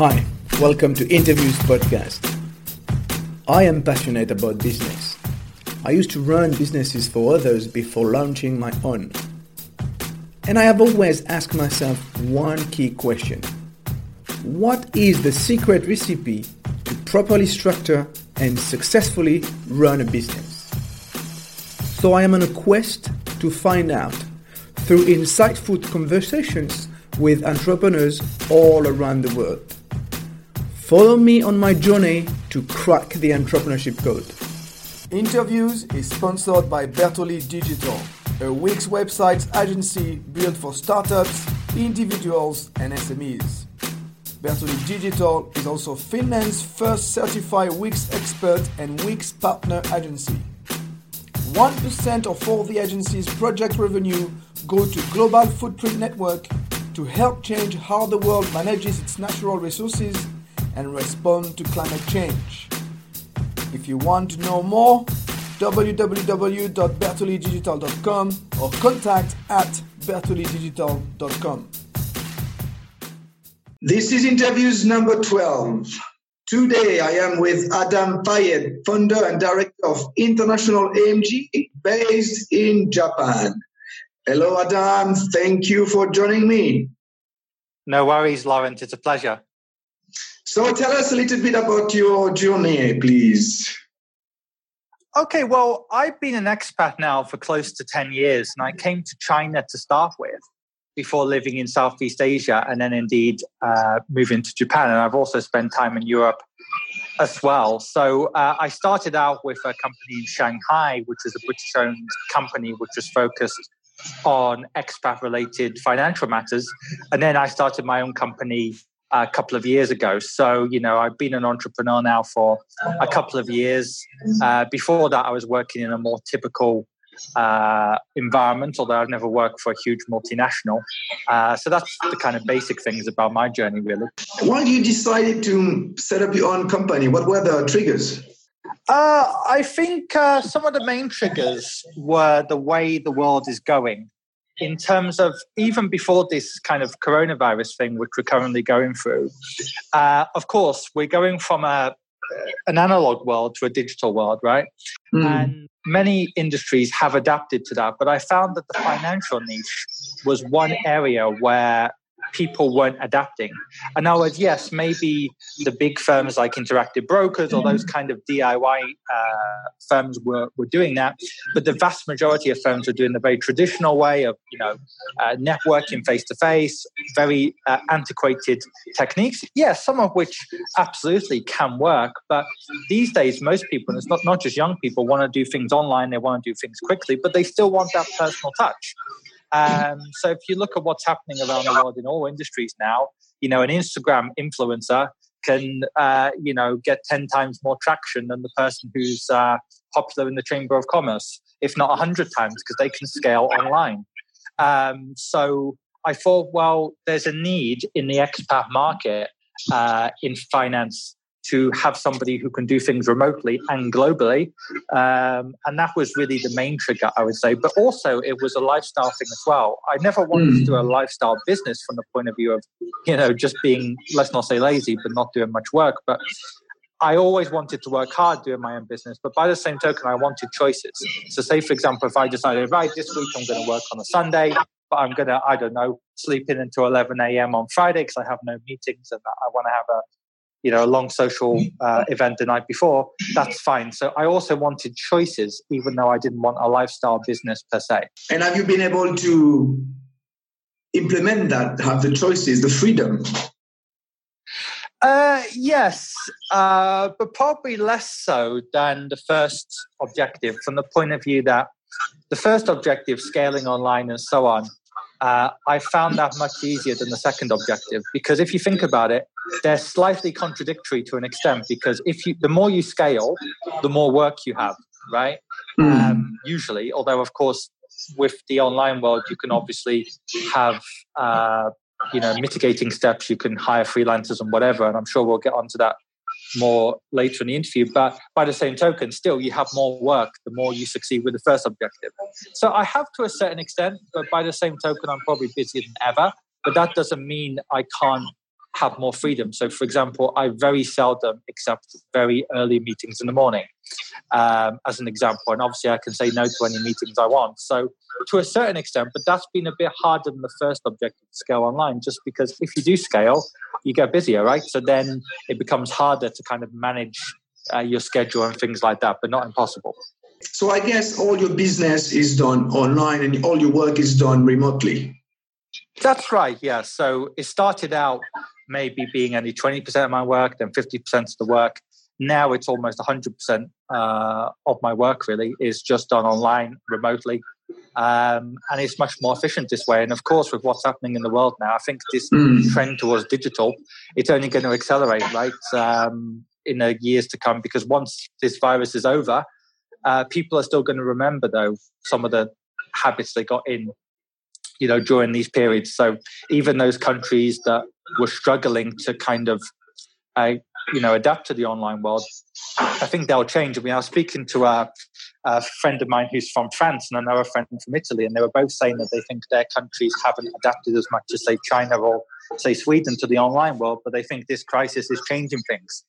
Hi, welcome to Interviews Podcast. I am passionate about business. I used to run businesses for others before launching my own. And I have always asked myself one key question What is the secret recipe to properly structure and successfully run a business? So I am on a quest to find out through insightful conversations with entrepreneurs all around the world. Follow me on my journey to crack the entrepreneurship code. Interviews is sponsored by Bertoli Digital, a Wix website agency built for startups, individuals, and SMEs. Bertoli Digital is also Finland's first certified Wix expert and Wix partner agency. 1% of all the agency's project revenue go to Global Footprint Network to help change how the world manages its natural resources and respond to climate change. If you want to know more, www.bertolidigital.com or contact at bertolidigital.com. This is interviews number 12. Today I am with Adam Fayed, founder and director of International AMG based in Japan. Hello, Adam. Thank you for joining me. No worries, Laurent. It's a pleasure. So tell us a little bit about your journey, please. Okay, well, I've been an expat now for close to 10 years, and I came to China to start with before living in Southeast Asia and then indeed uh, moving to Japan. And I've also spent time in Europe as well. So uh, I started out with a company in Shanghai, which is a British owned company which was focused on expat related financial matters. And then I started my own company a couple of years ago. So, you know, I've been an entrepreneur now for a couple of years. Uh, before that, I was working in a more typical uh, environment, although I've never worked for a huge multinational. Uh, so that's the kind of basic things about my journey, really. Why did you decide to set up your own company? What were the triggers? Uh, I think uh, some of the main triggers were the way the world is going in terms of even before this kind of coronavirus thing, which we're currently going through, uh, of course, we're going from a an analog world to a digital world, right? Mm. And many industries have adapted to that. But I found that the financial niche was one area where people weren't adapting. In other words, yes, maybe the big firms like Interactive Brokers or those kind of DIY uh, firms were, were doing that, but the vast majority of firms were doing the very traditional way of, you know, uh, networking face to face, very uh, antiquated techniques. Yes, some of which absolutely can work, but these days, most people, and it's not, not just young people, want to do things online, they want to do things quickly, but they still want that personal touch. Um, so if you look at what's happening around the world in all industries now, you know, an Instagram influencer can, uh, you know, get 10 times more traction than the person who's uh, popular in the Chamber of Commerce, if not 100 times, because they can scale online. Um, so I thought, well, there's a need in the expat market uh, in finance to have somebody who can do things remotely and globally. Um, and that was really the main trigger, I would say. But also, it was a lifestyle thing as well. I never wanted mm. to do a lifestyle business from the point of view of, you know, just being, let's not say lazy, but not doing much work. But I always wanted to work hard doing my own business, but by the same token, I wanted choices. So, say for example, if I decided, right, this week I'm going to work on a Sunday, but I'm going to, I don't know, sleep in until 11 a.m. on Friday because I have no meetings and I want to have a you know a long social uh, event the night before that's fine. So i also wanted choices even though i didn't want a lifestyle business per se. And have you been able to implement that have the choices the freedom? Uh, yes, uh, but probably less so than the first objective from the point of view that the first objective, scaling online and so on, uh, I found that much easier than the second objective because if you think about it, they're slightly contradictory to an extent because if you the more you scale, the more work you have, right? Mm. Um, usually, although of course with the online world, you can obviously have uh, you know mitigating steps. You can hire freelancers and whatever, and I'm sure we'll get onto that more later in the interview. But by the same token, still you have more work the more you succeed with the first objective. So I have to a certain extent, but by the same token, I'm probably busier than ever. But that doesn't mean I can't have more freedom. So, for example, I very seldom accept very early meetings in the morning, um, as an example. And obviously, I can say no to any meetings I want. So, to a certain extent, but that's been a bit harder than the first objective to scale online, just because if you do scale, you get busier, right? So then it becomes harder to kind of manage uh, your schedule and things like that, but not impossible. So I guess all your business is done online and all your work is done remotely. That's right. Yeah. So it started out maybe being only 20% of my work, then 50% of the work. Now it's almost 100% uh, of my work really is just done online remotely. Um, and it's much more efficient this way. And of course, with what's happening in the world now, I think this mm. trend towards digital, it's only going to accelerate, right, um, in the years to come. Because once this virus is over, uh, people are still going to remember, though, some of the habits they got in you know during these periods so even those countries that were struggling to kind of uh, you know adapt to the online world i think they'll change i mean i was speaking to a, a, friend of mine who's from france and another friend from italy and they were both saying that they think their countries haven't adapted as much as say china or say sweden to the online world but they think this crisis is changing things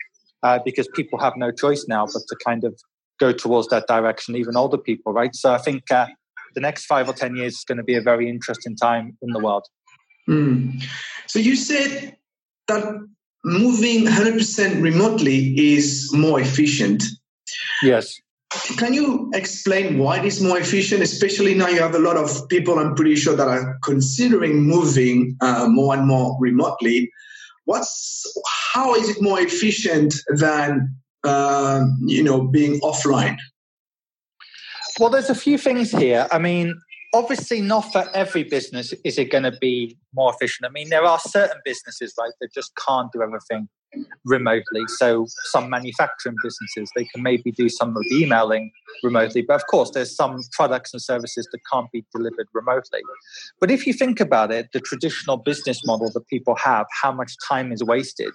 uh, because people have no choice now but to kind of go towards that direction even older people right so i think uh, the next five or 10 years is going to be a very interesting time in the world. Mm. So you said that moving 100% remotely is more efficient. Yes. Can you explain why it is more efficient, especially now you have a lot of people, I'm pretty sure, that are considering moving uh, more and more remotely. What's how is it more efficient than uh, you know being offline? Well, there's a few things here. I mean, obviously, not for every business is it going to be more efficient. I mean, there are certain businesses, right, that just can't do everything remotely. So some manufacturing businesses, they can maybe do some of the emailing remotely. But of course, there's some products and services that can't be delivered remotely. But if you think about it, the traditional business model that people have, how much time is wasted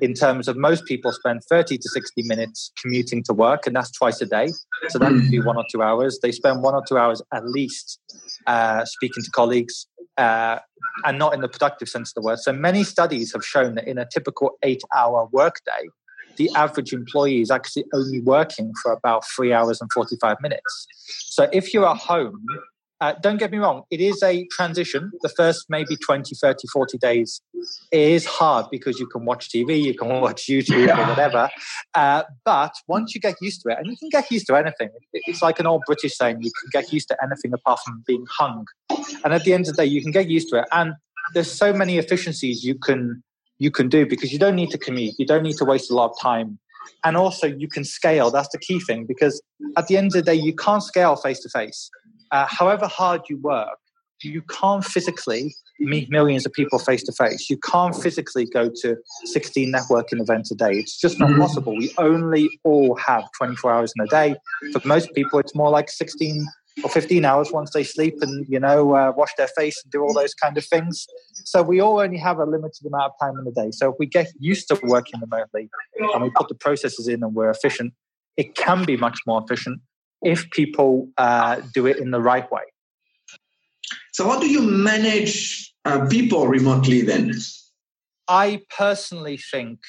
in terms of most people spend 30 to 60 minutes commuting to work, and that's twice a day. So that could be one or two hours. They spend one or two hours at least uh, speaking to colleagues, uh, and not in the productive sense of the word. So many studies have shown that in a typical eight hour workday, the average employee is actually only working for about three hours and 45 minutes. So if you're at home uh, don't get me wrong, it is a transition. The first maybe 20, 30, 40 days is hard because you can watch TV, you can watch YouTube yeah. or whatever. Uh, but once you get used to it, and you can get used to anything, it's like an old British saying, you can get used to anything apart from being hung. And at the end of the day, you can get used to it. And there's so many efficiencies you can you can do because you don't need to commute, you don't need to waste a lot of time and also you can scale that's the key thing because at the end of the day you can't scale face to face uh, however hard you work, you can't physically meet millions of people face to face. You can't physically go to 16 networking events a day. It's just not mm-hmm. possible. We only all have 24 hours in a day. For most people, it's more like 16 or 15 hours once they sleep and, you know, uh, wash their face and do all those kind of things. So we all only have a limited amount of time in the day. So if we get used to working remotely and we put the processes in and we're efficient, it can be much more efficient if people uh, do it in the right way. So, how do you manage uh, people remotely then? I personally think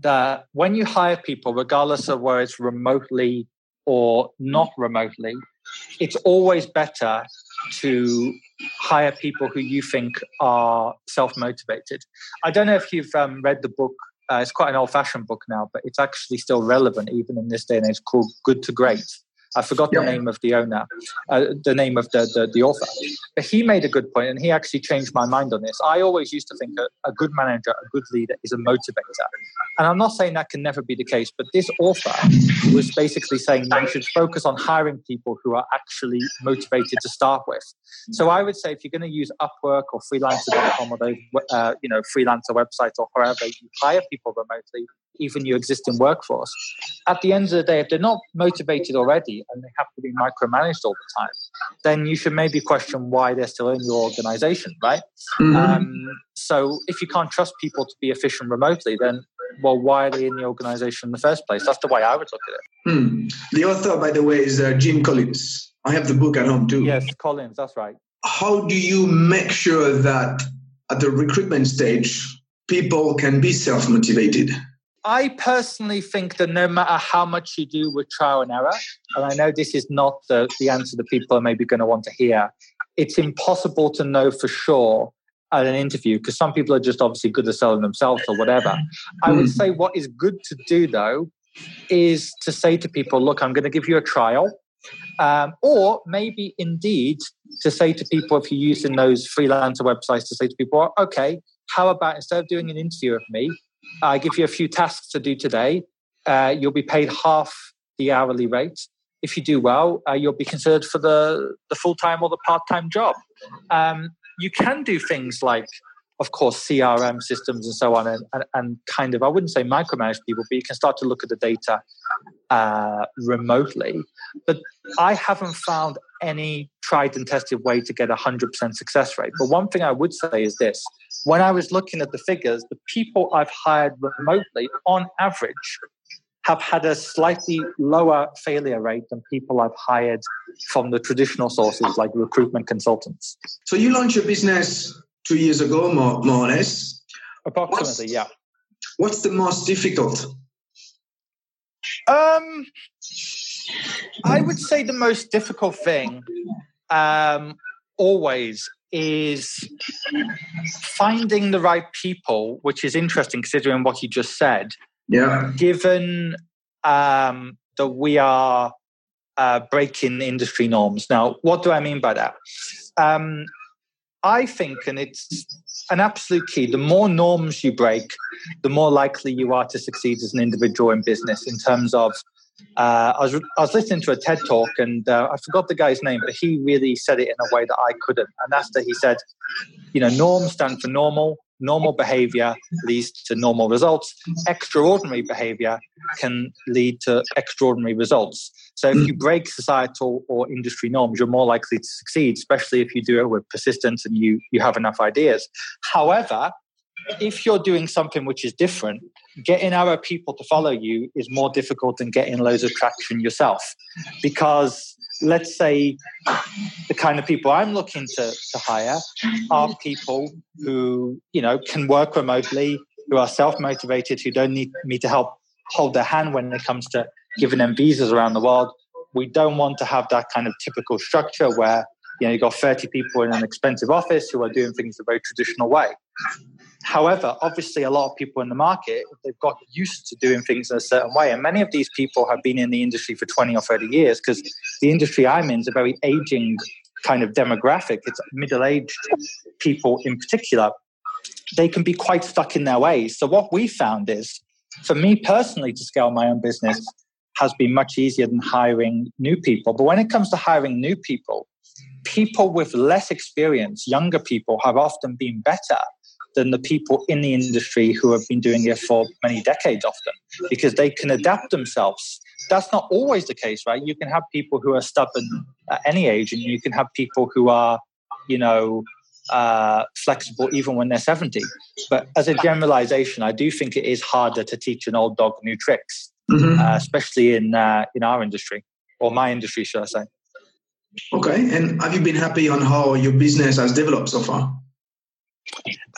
that when you hire people, regardless of whether it's remotely or not remotely, it's always better to hire people who you think are self motivated. I don't know if you've um, read the book. Uh, it's quite an old fashioned book now, but it's actually still relevant even in this day and age called Good to Great. I forgot the name of the owner, uh, the name of the, the, the, author. But he made a good point, and he actually changed my mind on this. I always used to think a, a good manager, a good leader is a motivator. And I'm not saying that can never be the case, but this author was basically saying that you should focus on hiring people who are actually motivated to start with. So I would say if you're going to use Upwork or freelancer.com or those, uh, you know, freelancer websites or wherever you hire people remotely, even your existing workforce. At the end of the day, if they're not motivated already and they have to be micromanaged all the time, then you should maybe question why they're still in your organization, right? Mm-hmm. Um, so if you can't trust people to be efficient remotely, then well, why are they in the organization in the first place? That's the way I would look at it. Hmm. The author, by the way, is uh, Jim Collins. I have the book at home too. Yes, Collins, that's right. How do you make sure that at the recruitment stage, people can be self motivated? I personally think that no matter how much you do with trial and error, and I know this is not the, the answer that people are maybe going to want to hear, it's impossible to know for sure at an interview because some people are just obviously good at selling themselves or whatever. I would say what is good to do though is to say to people, look, I'm going to give you a trial. Um, or maybe indeed to say to people, if you're using those freelancer websites, to say to people, okay, how about instead of doing an interview with me, I give you a few tasks to do today. Uh, you'll be paid half the hourly rate. If you do well, uh, you'll be considered for the, the full time or the part time job. Um, you can do things like, of course, CRM systems and so on, and, and, and, kind of, I wouldn't say micromanage people, but you can start to look at the data uh, remotely. But I haven't found any tried and tested way to get a 100% success rate. But one thing I would say is this when I was looking at the figures, the people I've hired remotely, on average, have had a slightly lower failure rate than people I've hired from the traditional sources like recruitment consultants. So you launched your business two years ago, more, more or less. Approximately, what's, yeah. What's the most difficult? Um, I would say the most difficult thing um, always is finding the right people, which is interesting considering what you just said. Yeah. Given um, that we are uh, breaking industry norms. Now, what do I mean by that? Um, I think, and it's an absolute key, the more norms you break, the more likely you are to succeed as an individual in business in terms of uh, I was I was listening to a TED talk and uh, I forgot the guy's name, but he really said it in a way that I couldn't. And that's that he said, you know, norms stand for normal. Normal behavior leads to normal results. Extraordinary behavior can lead to extraordinary results. So if you break societal or industry norms, you're more likely to succeed, especially if you do it with persistence and you you have enough ideas. However, if you're doing something which is different, getting other people to follow you is more difficult than getting loads of traction yourself. Because let's say the kind of people I'm looking to, to hire are people who, you know, can work remotely, who are self-motivated, who don't need me to help hold their hand when it comes to giving them visas around the world. We don't want to have that kind of typical structure where you know you've got 30 people in an expensive office who are doing things the very traditional way However, obviously, a lot of people in the market, they've got used to doing things in a certain way. And many of these people have been in the industry for 20 or 30 years because the industry I'm in is a very aging kind of demographic. It's middle aged people in particular. They can be quite stuck in their ways. So, what we found is for me personally to scale my own business has been much easier than hiring new people. But when it comes to hiring new people, people with less experience, younger people, have often been better than the people in the industry who have been doing it for many decades often because they can adapt themselves. That's not always the case right? You can have people who are stubborn at any age and you can have people who are you know uh, flexible even when they're 70 but as a generalization i do think it is harder to teach an old dog new tricks mm-hmm. uh, especially in uh, in our industry or my industry should i say. Okay and have you been happy on how your business has developed so far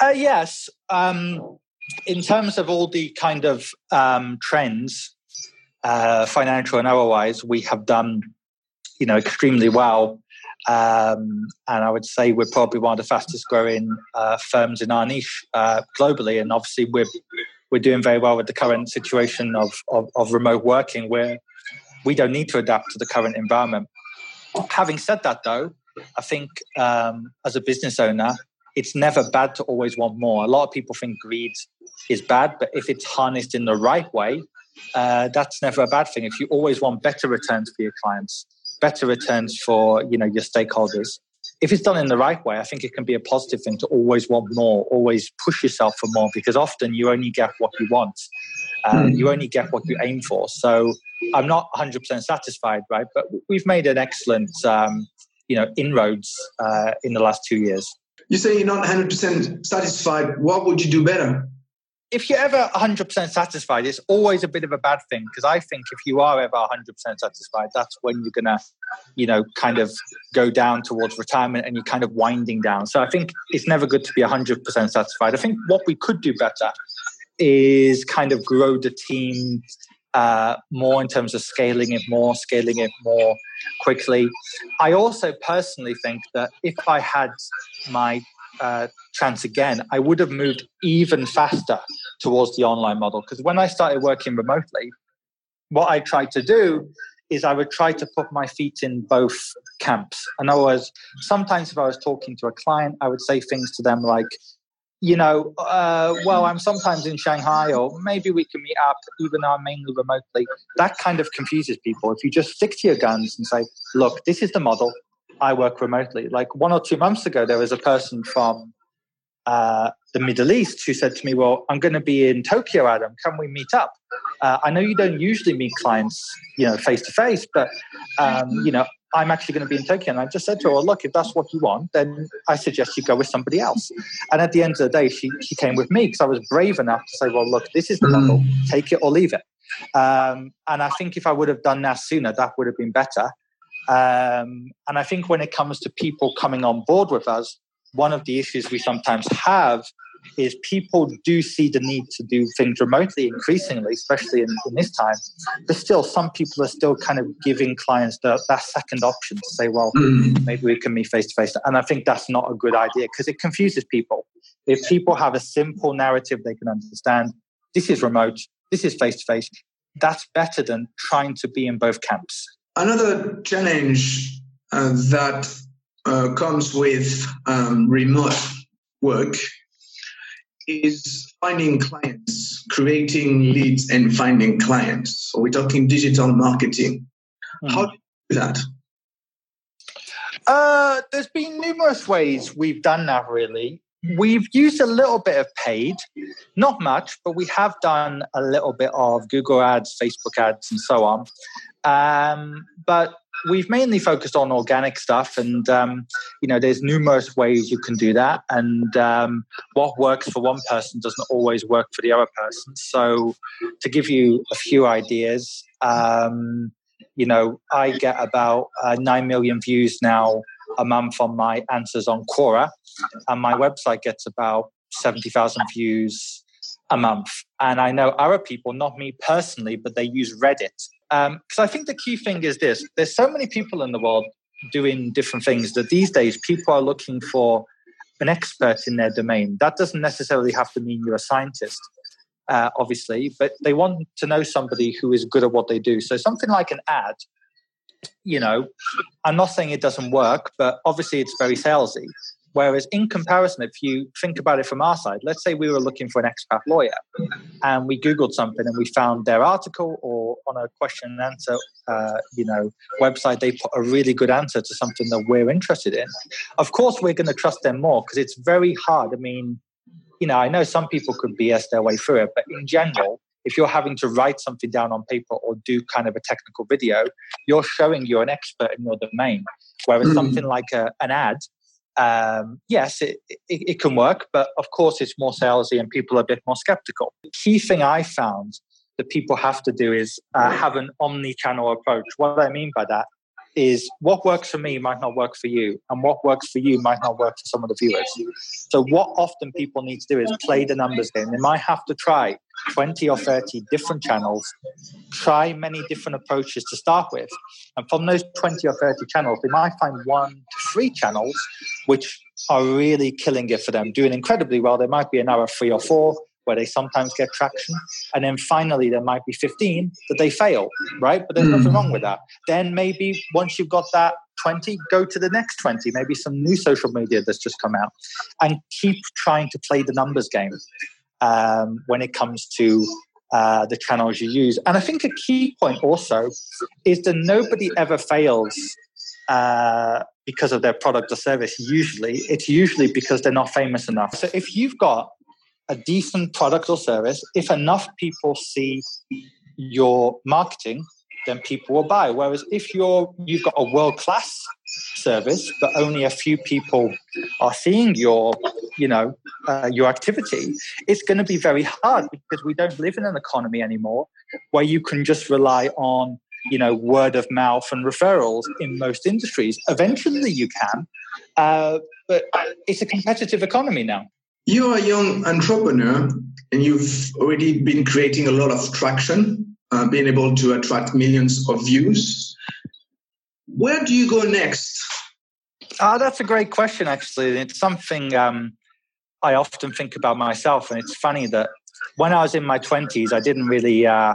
uh, yes. Um, in terms of all the kind of um, trends, uh, financial and otherwise, we have done, you know, extremely well. Um, and I would say we're probably one of the fastest growing uh, firms in our niche uh, globally. And obviously, we're we're doing very well with the current situation of, of, of remote working, where we don't need to adapt to the current environment. Having said that, though, I think um, as a business owner, it's never bad to always want more. A lot of people think greed is bad, but if it's harnessed in the right way, uh, that's never a bad thing. If you always want better returns for your clients, better returns for you know your stakeholders, if it's done in the right way, I think it can be a positive thing to always want more, always push yourself for more, because often you only get what you want, mm. you only get what you aim for. So I'm not 100% satisfied, right? But we've made an excellent, um, you know, inroads uh, in the last two years you say you're not 100% satisfied. What would you do better? if you're ever 100% satisfied, it's always a bit of a bad thing because I think if you are ever 100% satisfied, that's when you're going to, you know, kind of go down towards retirement and you're kind of winding down. So I think it's never good to be 100% satisfied. I think what we could do better is kind of grow the team uh, more in terms of scaling it more, scaling it more quickly. I also personally think that if I had my uh, chance again, I would have moved even faster towards the online model. Because when I started working remotely, what I tried to do is I would try to put my feet in both camps. In other words, sometimes if I was talking to a client, I would say things to them like, you know, uh, well, I'm sometimes in Shanghai, or maybe we can meet up, even though I'm mainly remotely. That kind of confuses people. If you just stick to your guns and say, look, this is the model, I work remotely. Like one or two months ago, there was a person from uh, the Middle East who said to me, "Well, I'm going to be in Tokyo, Adam. Can we meet up? Uh, I know you don't usually meet clients, you know, face to face, but um, you know, I'm actually going to be in Tokyo." And I just said to her, "Well, look, if that's what you want, then I suggest you go with somebody else." And at the end of the day, she she came with me because I was brave enough to say, "Well, look, this is the model. Take it or leave it." Um, and I think if I would have done that sooner, that would have been better. Um, and I think when it comes to people coming on board with us, one of the issues we sometimes have is people do see the need to do things remotely increasingly, especially in, in this time. But still, some people are still kind of giving clients the, that second option to say, well, mm. maybe we can meet face to face. And I think that's not a good idea because it confuses people. If people have a simple narrative they can understand, this is remote, this is face to face, that's better than trying to be in both camps. Another challenge uh, that uh, comes with um, remote work is finding clients, creating leads, and finding clients. So we're talking digital marketing. Mm. How do you do that? Uh, there's been numerous ways we've done that, really. We've used a little bit of paid, not much, but we have done a little bit of Google ads, Facebook ads, and so on. Um, but we've mainly focused on organic stuff and um, you know there's numerous ways you can do that and um, what works for one person doesn't always work for the other person so to give you a few ideas um, you know i get about uh, 9 million views now a month on my answers on quora and my website gets about 70000 views a month and i know other people not me personally but they use reddit because um, I think the key thing is this there's so many people in the world doing different things that these days people are looking for an expert in their domain. That doesn't necessarily have to mean you're a scientist, uh, obviously, but they want to know somebody who is good at what they do. So something like an ad, you know, I'm not saying it doesn't work, but obviously it's very salesy. Whereas in comparison, if you think about it from our side, let's say we were looking for an expat lawyer and we Googled something and we found their article or on a question and answer, uh, you know, website, they put a really good answer to something that we're interested in. Of course, we're going to trust them more because it's very hard. I mean, you know, I know some people could BS their way through it, but in general, if you're having to write something down on paper or do kind of a technical video, you're showing you're an expert in your domain. Whereas mm. something like a, an ad, um, yes, it, it, it, can work, but of course it's more salesy and people are a bit more skeptical. The key thing I found that people have to do is uh, have an omni-channel approach. What I mean by that is what works for me might not work for you, and what works for you might not work for some of the viewers. So, what often people need to do is play the numbers game. They might have to try 20 or 30 different channels, try many different approaches to start with. And from those 20 or 30 channels, they might find one to three channels which are really killing it for them, doing incredibly well. There might be another three or four where they sometimes get traction. And then finally, there might be 15 that they fail, right? But there's mm. nothing wrong with that. Then maybe once you've got that 20, go to the next 20, maybe some new social media that's just come out, and keep trying to play the numbers game um, when it comes to uh, the channels you use. And I think a key point also is that nobody ever fails uh, because of their product or service. Usually, it's usually because they're not famous enough. So if you've got a decent product or service, if enough people see your marketing, then people will buy. Whereas if you're you've got a world class service, but only a few people are seeing your you know uh, your activity it's going to be very hard because we don't live in an economy anymore where you can just rely on you know word of mouth and referrals in most industries eventually you can uh, but it's a competitive economy now you're a young entrepreneur and you've already been creating a lot of traction uh, being able to attract millions of views where do you go next Oh, that's a great question, actually. It's something um, I often think about myself. And it's funny that when I was in my 20s, I didn't really uh,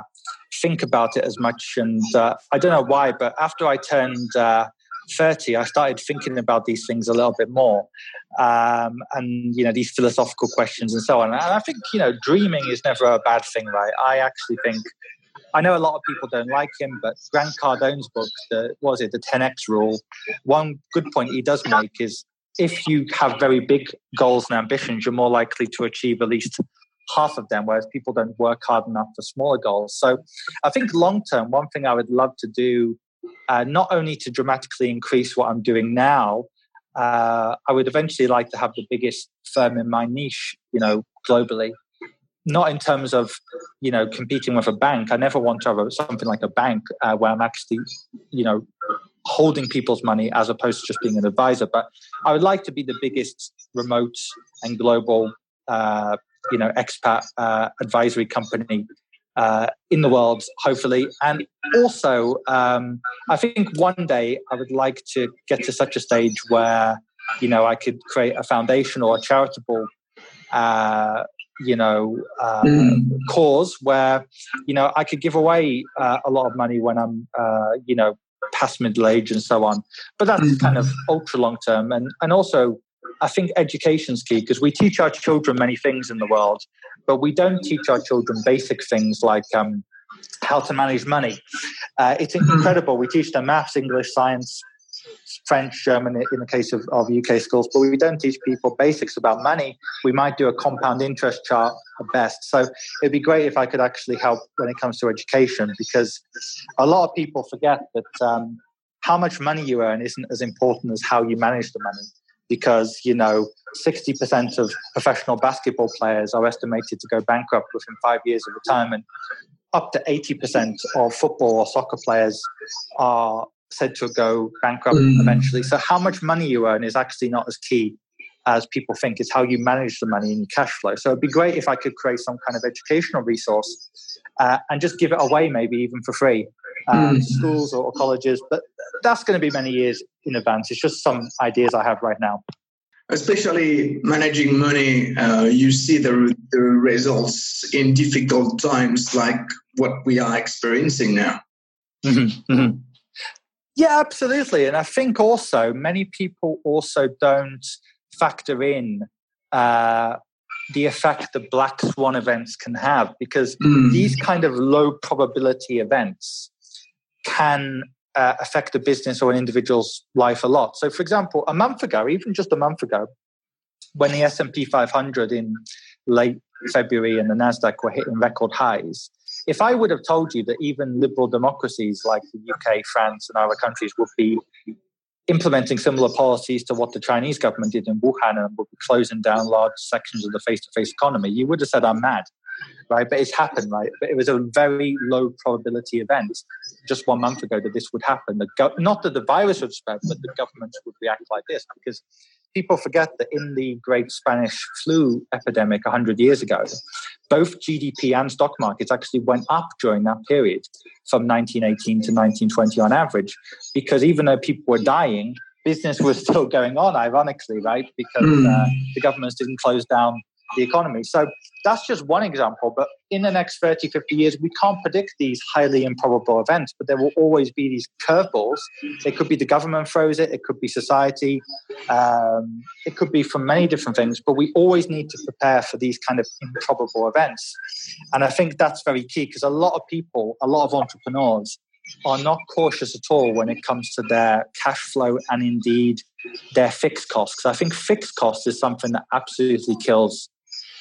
think about it as much. And uh, I don't know why, but after I turned uh, 30, I started thinking about these things a little bit more. Um, and, you know, these philosophical questions and so on. And I think, you know, dreaming is never a bad thing, right? I actually think I know a lot of people don't like him, but Grant Cardone's book, the was it the 10x rule? One good point he does make is if you have very big goals and ambitions, you're more likely to achieve at least half of them, whereas people don't work hard enough for smaller goals. So I think long term, one thing I would love to do, uh, not only to dramatically increase what I'm doing now, uh, I would eventually like to have the biggest firm in my niche, you know, globally not in terms of you know competing with a bank. I never want to have something like a bank uh, where I'm actually you know holding people's money as opposed to just being an advisor. But I would like to be the biggest remote and global uh, you know expat uh, advisory company uh, in the world, hopefully. And also, um, I think one day I would like to get to such a stage where you know I could create a foundation or a charitable uh, you know uh, mm. cause where you know I could give away uh, a lot of money when I'm uh, you know past middle age and so on. But that's mm. kind of ultra long term, and and also I think education's key because we teach our children many things in the world, but we don't teach our children basic things like. Um, how to manage money. Uh, it's mm-hmm. incredible. We teach them maths, English, science, French, German in the case of, of UK schools, but we don't teach people basics about money. We might do a compound interest chart at best. So it'd be great if I could actually help when it comes to education because a lot of people forget that um, how much money you earn isn't as important as how you manage the money. Because, you know, 60% of professional basketball players are estimated to go bankrupt within five years of retirement up to 80% of football or soccer players are said to go bankrupt mm. eventually. So how much money you earn is actually not as key as people think. It's how you manage the money and your cash flow. So it'd be great if I could create some kind of educational resource uh, and just give it away, maybe even for free, uh, mm. schools or, or colleges. But that's going to be many years in advance. It's just some ideas I have right now especially managing money, uh, you see the, the results in difficult times like what we are experiencing now. Mm-hmm, mm-hmm. Yeah, absolutely. And I think also many people also don't factor in uh, the effect that black swan events can have because mm. these kind of low probability events can uh, affect a business or an individual's life a lot. So, for example, a month ago, even just a month ago, when the S&P 500 in late February and the Nasdaq were hitting record highs, if I would have told you that even liberal democracies like the UK, France, and other countries would be implementing similar policies to what the Chinese government did in Wuhan and would be closing down large sections of the face-to-face economy, you would have said I'm mad, right? But it's happened, right? But it was a very low probability event just one month ago that this would happen. Go- not that the virus would spread, but the governments would react like this because people forget that in the great Spanish flu epidemic 100 years ago, both GDP and stock markets actually went up during that period from 1918 to 1920 on average, because even though people were dying, business was still going on, ironically, right? Because mm. uh, the governments didn't close down the economy. So that's just one example. But in the next 30, 50 years, we can't predict these highly improbable events, but there will always be these curveballs. It could be the government throws it, it could be society, um, it could be from many different things, but we always need to prepare for these kind of improbable events. And I think that's very key because a lot of people, a lot of entrepreneurs, are not cautious at all when it comes to their cash flow and indeed their fixed costs. I think fixed costs is something that absolutely kills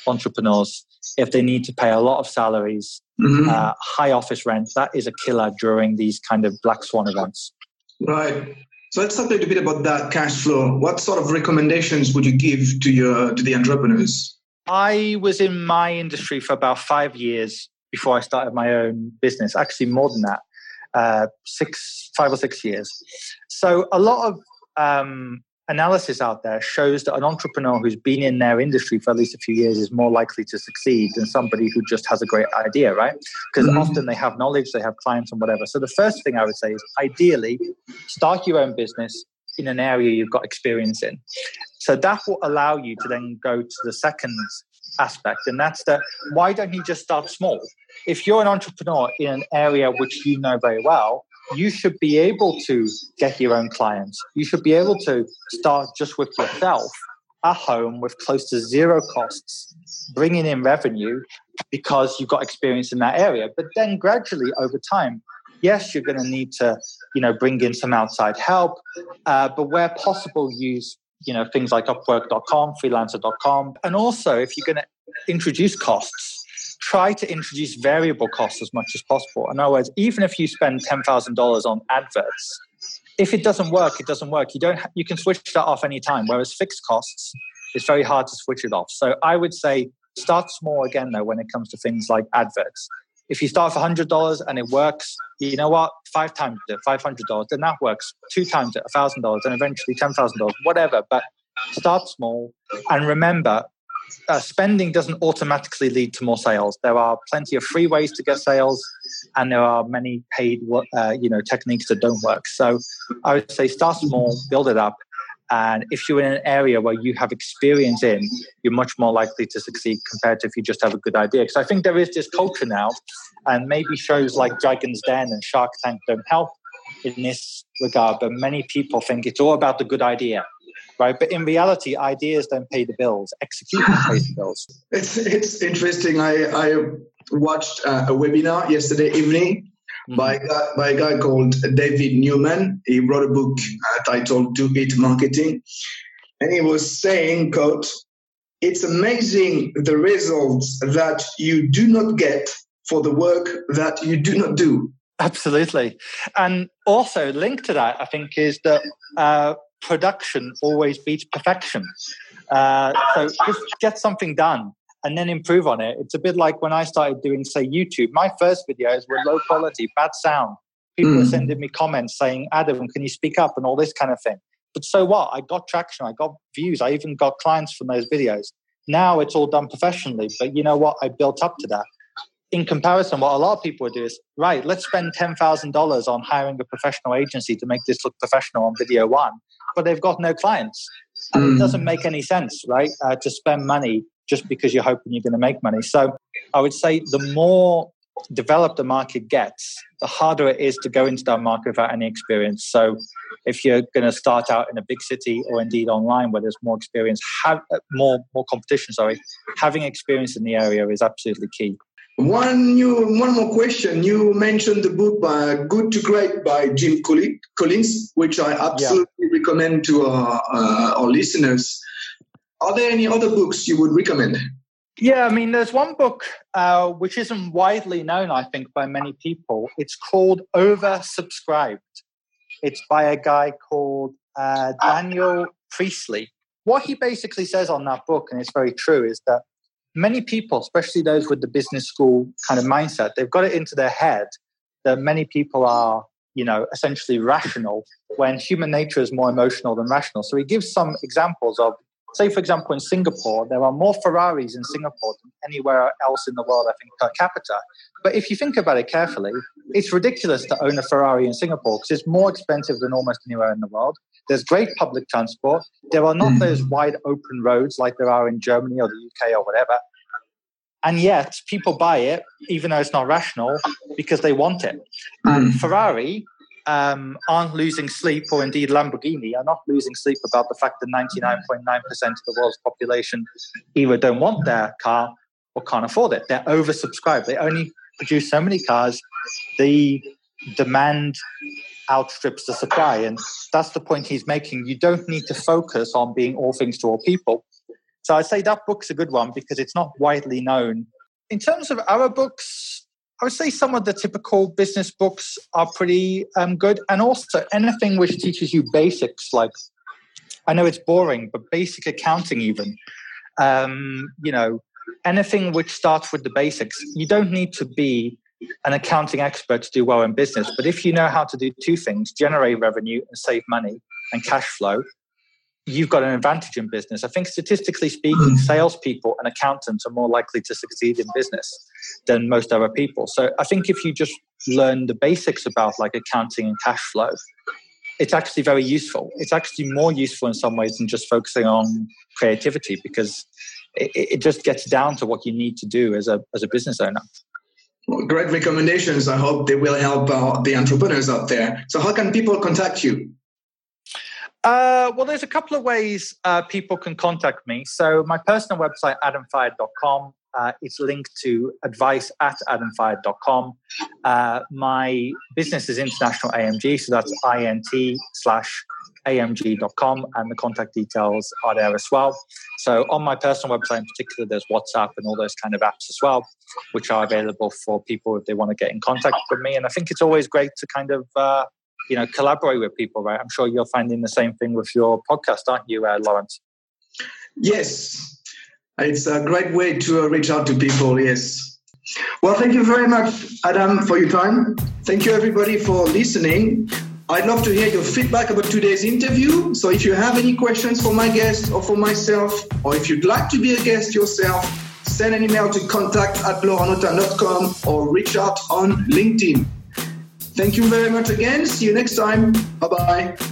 entrepreneurs if they need to pay a lot of salaries, mm-hmm. uh, high office rent, that is a killer during these kind of black swan events. Right. So let's talk a little bit about that cash flow. What sort of recommendations would you give to your to the entrepreneurs? I was in my industry for about five years before I started my own business. Actually, more than that, uh, six, five or six years. So a lot of um, analysis out there shows that an entrepreneur who's been in their industry for at least a few years is more likely to succeed than somebody who just has a great idea, right? Because mm-hmm. often they have knowledge, they have clients and whatever. So the first thing I would say is ideally start your own business in an area you've got experience in. So that will allow you to then go to the second aspect, and that's that why don't you just start small? If you're an entrepreneur in an area which you know very well, you should be able to get your own clients. You should be able to start just with yourself at home with close to zero costs, bringing in revenue because you've got experience in that area. But then gradually over time, yes, you're going to need to, you know, bring in some outside help, uh, but where possible, use you know things like Upwork.com, Freelancer.com, and also if you're going to introduce costs try to introduce variable costs as much as possible. In other words, even if you spend $10,000 on adverts, if it doesn't work, it doesn't work. You don't. Ha- you can switch that off anytime. Whereas fixed costs, it's very hard to switch it off. So I would say start small again though when it comes to things like adverts. If you start for hundred dollars and it works, you know what? Five times it, five hundred dollars, then that works. Two times it, thousand dollars, and eventually ten thousand dollars, whatever. But start small and remember uh, spending doesn't automatically lead to more sales. There are plenty of free ways to get sales, and there are many paid, uh, you know, techniques that don't work. So I would say start small, build it up, and if you're in an area where you have experience in, you're much more likely to succeed compared to if you just have a good idea. Because I think there is this culture now, and maybe shows like Dragon's Den and Shark Tank don't help in this regard. But many people think it's all about the good idea right? But in reality, ideas don't pay the bills. Execution pays the bills. It's it's interesting. I I watched uh, a webinar yesterday evening mm-hmm. by a guy, by a guy called David Newman. He wrote a book uh, titled "Do It Marketing," and he was saying, "quote." It's amazing the results that you do not get for the work that you do not do. Absolutely. And also linked to that, I think, is that uh, production always beats perfection. Uh, so just get something done and then improve on it. It's a bit like when I started doing, say, YouTube. My first videos were low quality, bad sound. People mm. were sending me comments saying, Adam, can you speak up and all this kind of thing. But so what? I got traction, I got views, I even got clients from those videos. Now it's all done professionally. But you know what? I built up to that in comparison, what a lot of people would do is, right, let's spend $10,000 on hiring a professional agency to make this look professional on video one, but they've got no clients. And mm. it doesn't make any sense, right, uh, to spend money just because you're hoping you're going to make money. So I would say the more developed the market gets, the harder it is to go into that market without any experience. So if you're going to start out in a big city or indeed online where there's more experience, have uh, more more competition. Sorry, having experience in the area is absolutely key. One new, one more question. You mentioned the book by Good to Great by Jim Collins, which I absolutely yeah. recommend to our, uh, our listeners. Are there any other books you would recommend? Yeah, I mean, there's one book uh, which isn't widely known, I think, by many people. It's called Oversubscribed. It's by a guy called uh, Daniel Priestley. What he basically says on that book, and it's very true, is that many people, especially those with the business school kind of mindset, they've got it into their head that many people are, you know, essentially rational when human nature is more emotional than rational. So he gives some examples of, say, for example, in Singapore, there are more Ferraris in Singapore than anywhere else in the world, I think, per capita. But if you think about it carefully, it's ridiculous to own a Ferrari in Singapore because it's more expensive than almost anywhere in the world. There's great public transport. There are not mm. those wide open roads like there are in Germany or the UK or whatever. And yet people buy it, even though it's not rational, because they want it. Mm. And Ferrari um, aren't losing sleep, or indeed Lamborghini are not losing sleep about the fact that 99.9% of the world's population either don't want their car or can't afford it. They're oversubscribed. They only produce so many cars. The demand outstrips the supply. And that's the point he's making. You don't need to focus on being all things to all people. So I'd say that book's a good one because it's not widely known. In terms of our books, I would say some of the typical business books are pretty um, good, and also anything which teaches you basics. Like, I know it's boring, but basic accounting, even. Um, you know, anything which starts with the basics. You don't need to be an accounting expert to do well in business, but if you know how to do two things: generate revenue and save money and cash flow, you've got an advantage in business. I think statistically speaking, mm. salespeople and accountants are more likely to succeed in business than most other people. So I think if you just learn the basics about like accounting and cash flow, it's actually very useful. It's actually more useful in some ways than just focusing on creativity because it, it just gets down to what you need to do as a as a business owner. Great recommendations. I hope they will help uh, the entrepreneurs out there. So, how can people contact you? Uh, well, there's a couple of ways uh, people can contact me. So my personal website, adamfayed.com, uh, is linked to advice at adamfayed.com. Uh, my business is International AMG, so that's int slash amg.com, and the contact details are there as well. So on my personal website in particular, there's WhatsApp and all those kind of apps as well, which are available for people if they want to get in contact with me. And I think it's always great to kind of uh, you know collaborate with people right? I'm sure you're finding the same thing with your podcast aren't you uh, lawrence? Yes. It's a great way to uh, reach out to people yes. Well thank you very much adam for your time. Thank you everybody for listening I'd love to hear your feedback about today's interview. So if you have any questions for my guest or for myself, or if you'd like to be a guest yourself, send an email to contact at laurentnotin.com or reach out on LinkedIn. Thank you very much again. See you next time. Bye bye.